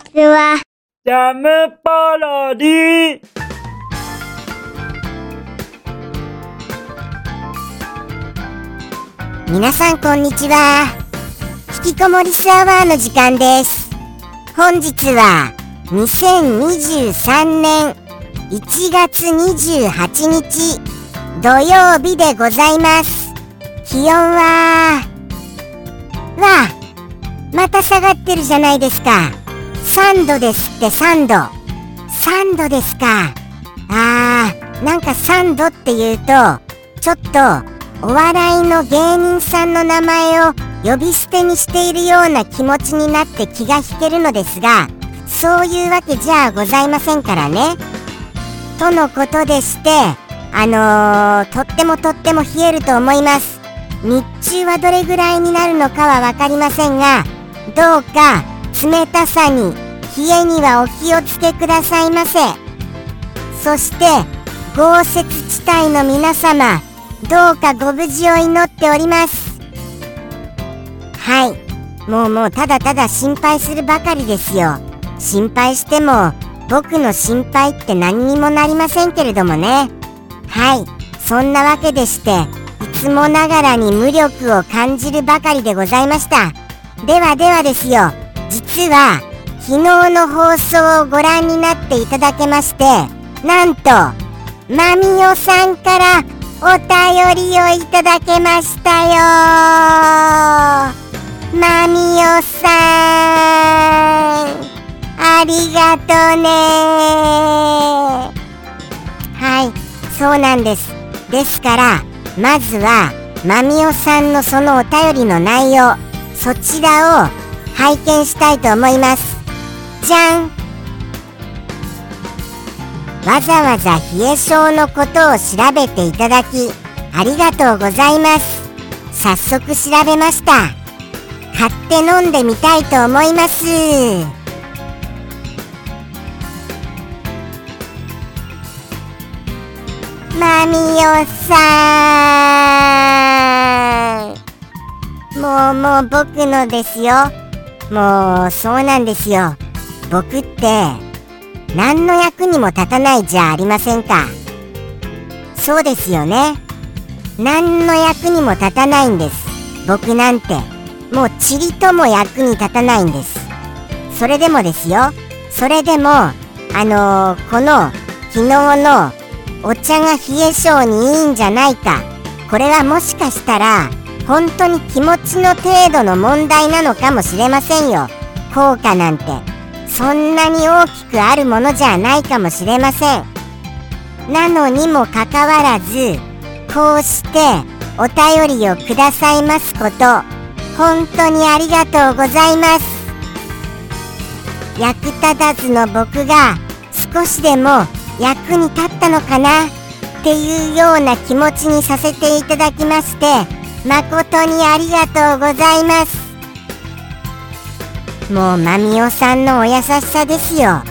ちは。ジャムパロディ皆さんこんにちは。引きこもりスアワーの時間です。本日は2023年1月28日土曜日でございます。気温は、わあ、また下がってるじゃないですか。3度ですって3度。3度ですか。あー、なんか3度って言うと、ちょっとお笑いの芸人さんの名前を呼び捨てにしているような気持ちになって気が引けるのですが、そういうわけじゃございませんからね。とのことでして、あのー、とってもとっても冷えると思います。日中はどれぐらいになるのかはわかりませんが、どうか冷たさに、冷えにはお気をつけくださいませ。そして、豪雪地帯の皆様、どうかご無事を祈っております。はい。もうもうただただ心配するばかりですよ。心配しても、僕の心配って何にもなりませんけれどもね。はい。そんなわけでして、いつもながらに無力を感じるばかりでございました。ではではですよ。実は、昨日の放送をご覧になっていただけまして、なんと、まみおさんからお便りをいただけましたよ。まみおさんありがとうね。はいそうなんです。ですからまずはまみおさんのそのお便りの内容そちらを拝見したいと思います。じゃん。わざわざ冷え性のことを調べていただきありがとうございます。早速調べました。買って飲んでみたいと思います。マミオさん。もうもう僕のですよ。もうそうなんですよ。僕って何の役にも立たないじゃありませんか。そうですよね。何の役にも立たないんです。僕なんて。もうちりとも役に立たないんです。それでもですよ。それでもあのー、この昨日のお茶が冷え性にいいんじゃないか。これはもしかしたら本当に気持ちの程度の問題なのかもしれませんよ。効果なんてそんなに大きくあるものじゃないかもしれません。なのにもかかわらずこうしてお便りをくださいますこと本当にありがとうございます。役立たずの僕が少しでも役に立ったのかな？っていうような気持ちにさせていただきまして誠にありがとうございます。もうまみおさんのお優しさですよ。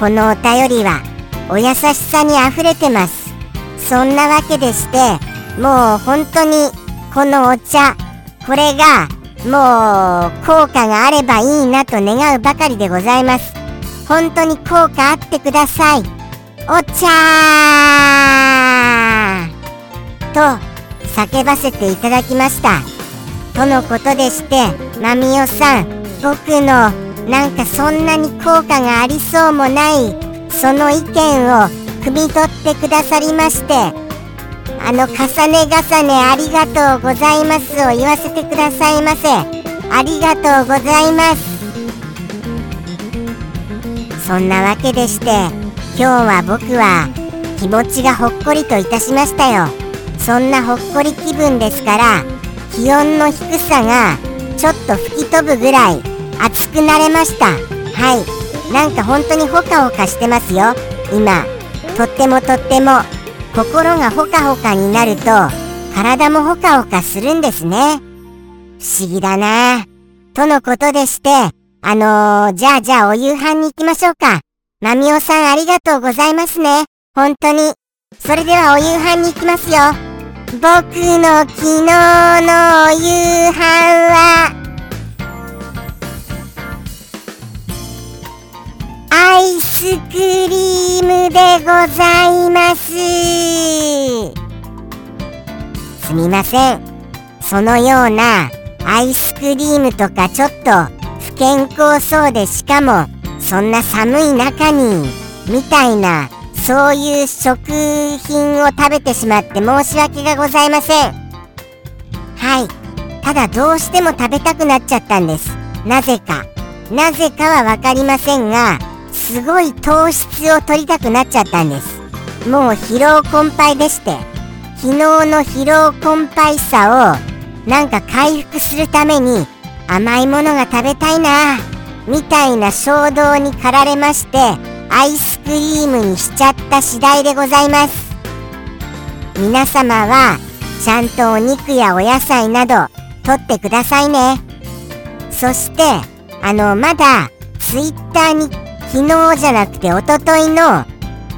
このお便りはお優しさにあふれてます。そんなわけでしてもう本当にこのお茶これがもう効果があればいいなと願うばかりでございます。本当に効果あってください。お茶と叫ばせていただきました。とのことでしてまみおさん僕のなんかそんなに効果がありそうもないその意見を汲み取ってくださりましてあの重ね重ねありがとうございますを言わせてくださいませ。ありがとうございます。そんなわけでして今日は僕は気持ちがほっこりといたしましたよ。そんなほっこり気分ですから気温の低さがちょっと吹き飛ぶぐらい暑くなれました。はい。なんか本当にほかほかしてますよ。今。とってもとっても。心がほかほかになると体もほかほかするんですね。不思議だな。とのことでしてあのー、じゃあじゃあお夕飯に行きましょうか。まみおさんありがとうございますね。本当に。それではお夕飯に行きますよ。僕の昨日の夕飯はアイスクリームでございます。すみません。そのようなアイスクリームとかちょっと不健康そうでしかもそんな寒い中にみたいなそういう食品を食べてしまって申し訳がございません。はい。ただどうしても食べたくなっちゃったんです。なぜか。なぜかは分かりませんがすごい糖質を取りたくなっちゃったんです。もう疲労困憊でして昨日の疲労困憊さをなんか回復するために甘いものが食べたいなみたいな衝動に駆られましてアイスクリームにしちゃった次第でございます。皆様はちゃんとお肉やお野菜など取ってくださいね。そしてあのまだツイッターに昨日じゃなくておとといの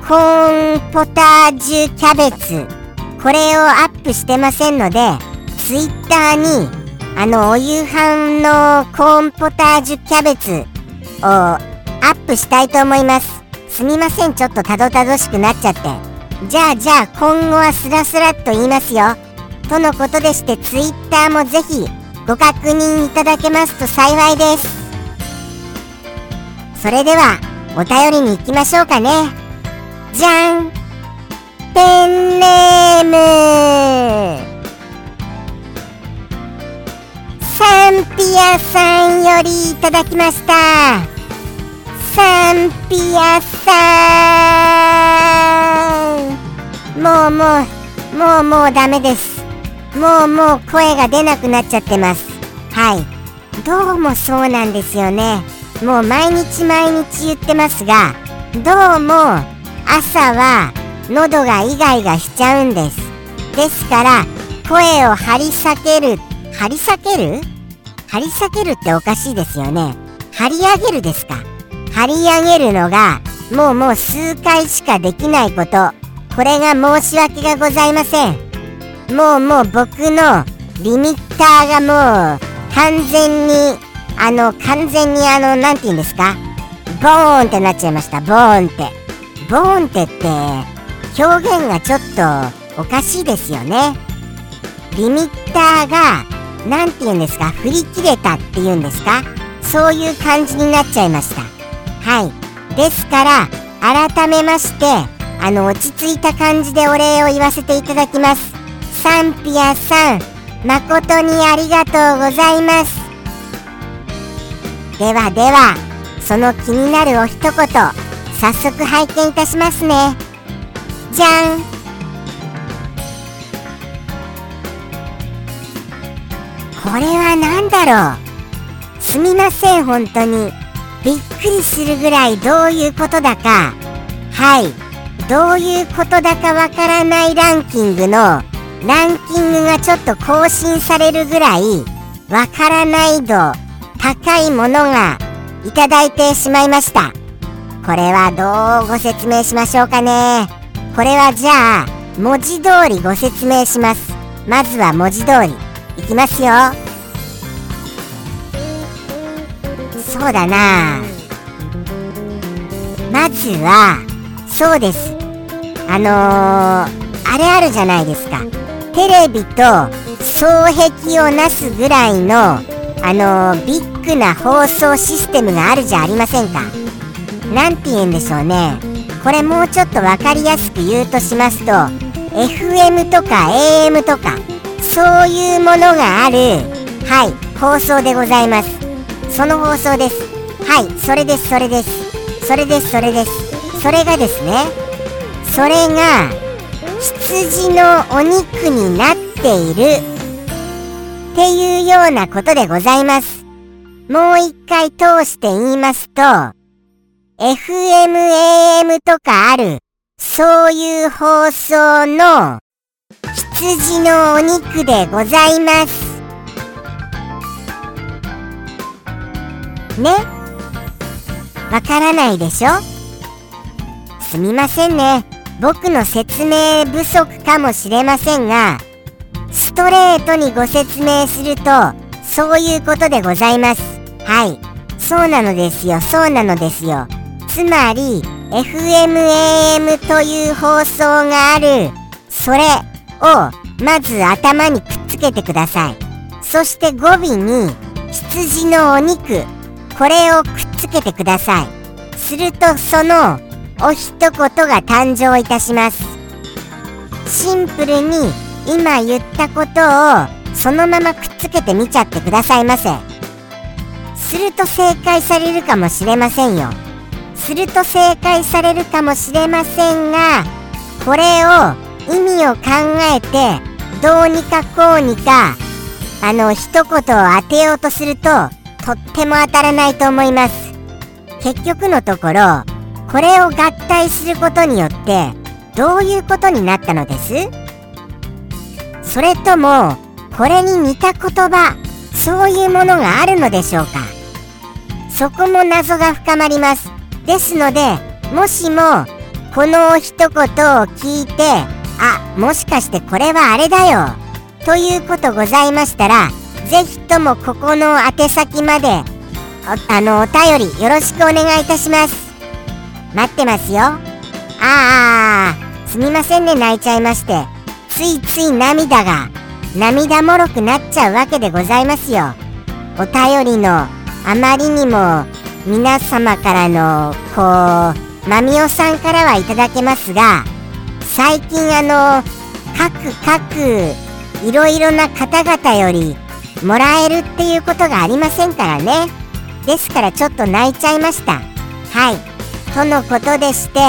コーンポタージュキャベツこれをアップしてませんのでツイッターにあのお夕飯のコーンポタージュキャベツをアップしたいと思います。すみませんちょっとたどたどしくなっちゃって。じゃあじゃあ今後はスラスラっと言いますよ。とのことでしてツイッターもぜひご確認いただけますと幸いです。それではお便りに行きましょうかね。じゃん。ペンネーム。サンピアさんよりいただきました。サンピアさんもうもうもうもうダメですもうもう声が出なくなっちゃってます。はい。どうもそうなんですよね。もう毎日毎日言ってます。がどうも朝は喉がイガイガしちゃうんです。ですから声を張り裂ける張り裂ける張り裂けるっておかしいですよね。張り上げるですか？張り上げるのがもうもう数回しかできないこと。これが申し訳がございません。もうもう僕のリミッターがもう完全にあの完全にあの何て言うんですか？ボーンってなっちゃいました。ボーンって。ボーンってって表現がちょっとおかしいですよね。リミッターが何て言うんですか？振り切れたっていうんですか？そういう感じになっちゃいました。はい。ですから改めましてあの落ち着いた感じでお礼を言わせていただきます。サンピアさん誠にありがとうございます。ではではその気になるお一言早速拝見いたしますね。じゃん。これは何だろう？すみません本当に。びっくりするぐらいどういうことだか。はい。どういうことだかわからないランキングのランキングがちょっと更新されるぐらいわからない度高いものがいただいてしまいました。これはどうご説明しましょうかね。これはじゃあ文字通りご説明します。まずは文字通り。いきますよ。そうだな。まずはそうです。あのー、あれあるじゃないですか。テレビと双璧をなすぐらいのあのー、ビッグな放送システムがあるじゃありませんか。何て言うんでしょうね。これもうちょっと分かりやすく言うとしますと FM とか AM とかそういうものがあるはい放送でございます。その放送です。はいそれですそれです。それですそれです。それがですねそれが羊のお肉になっているっていうようなことでございます。もう一回通して言いますと FMAM とかあるそういう放送の羊のお肉でございます。ね。わからないでしょ？すみませんね。僕の説明不足かもしれませんがストレートにご説明するとそういうことでございます。はい。そうなのですよ。そうなのですよ。つまり FMAM という放送がある。それをまず頭にくっつけてください。そして語尾に羊のお肉。これをくっつけてください。するとそのお一言が誕生いたします。シンプルに今言ったことをそのままくっつけてみちゃってくださいませ。すると正解されるかもしれませんよ。すると正解されるかもしれませんがこれを意味を考えてどうにかこうにかあの一言を当てようとするととっても当たらないと思います。結局のところこれを合体することによってどういうことになったのです？それともこれに似た言葉そういうものがあるのでしょうか？そこも謎が深まります。ですのでもしもこの一言を聞いてあもしかしてこれはあれだよということございましたらぜひともここの宛先まであのお便りよろしくお願いいたします。待ってますよ。ああすみませんね泣いちゃいまして。ついつい涙が涙もろくなっちゃうわけでございますよ。お便りのあまりにも皆様からのこうまみおさんからはいただけますが最近あの各各いろいろな方々よりもらえるっていうことがありませんからね。ですからちょっと泣いちゃいました。はい。とのことでして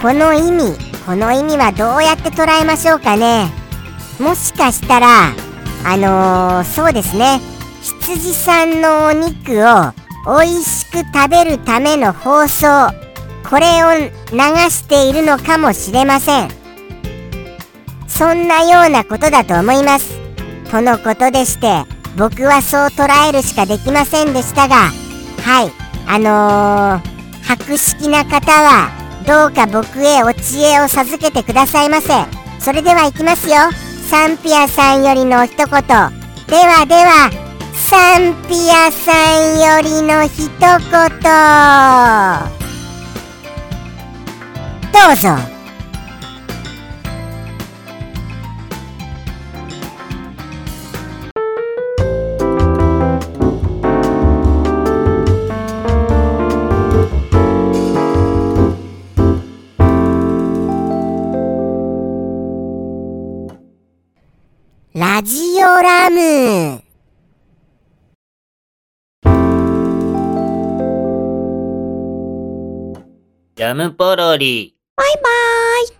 この意味この意味はどうやって捉えましょうかね。もしかしたらあのー、そうですね。羊さんのお肉を美味しく食べるための放送これを流しているのかもしれません。そんなようなことだと思います。とのことでして僕はそう捉えるしかできませんでしたがはいあのー、博識な方はどうか僕へお知恵を授けてくださいませ。それでは行きますよ。サンピアさんよりの一言。ではではサンピアさんよりの一言。どうぞ。ムジャムポロリ。バイバーイ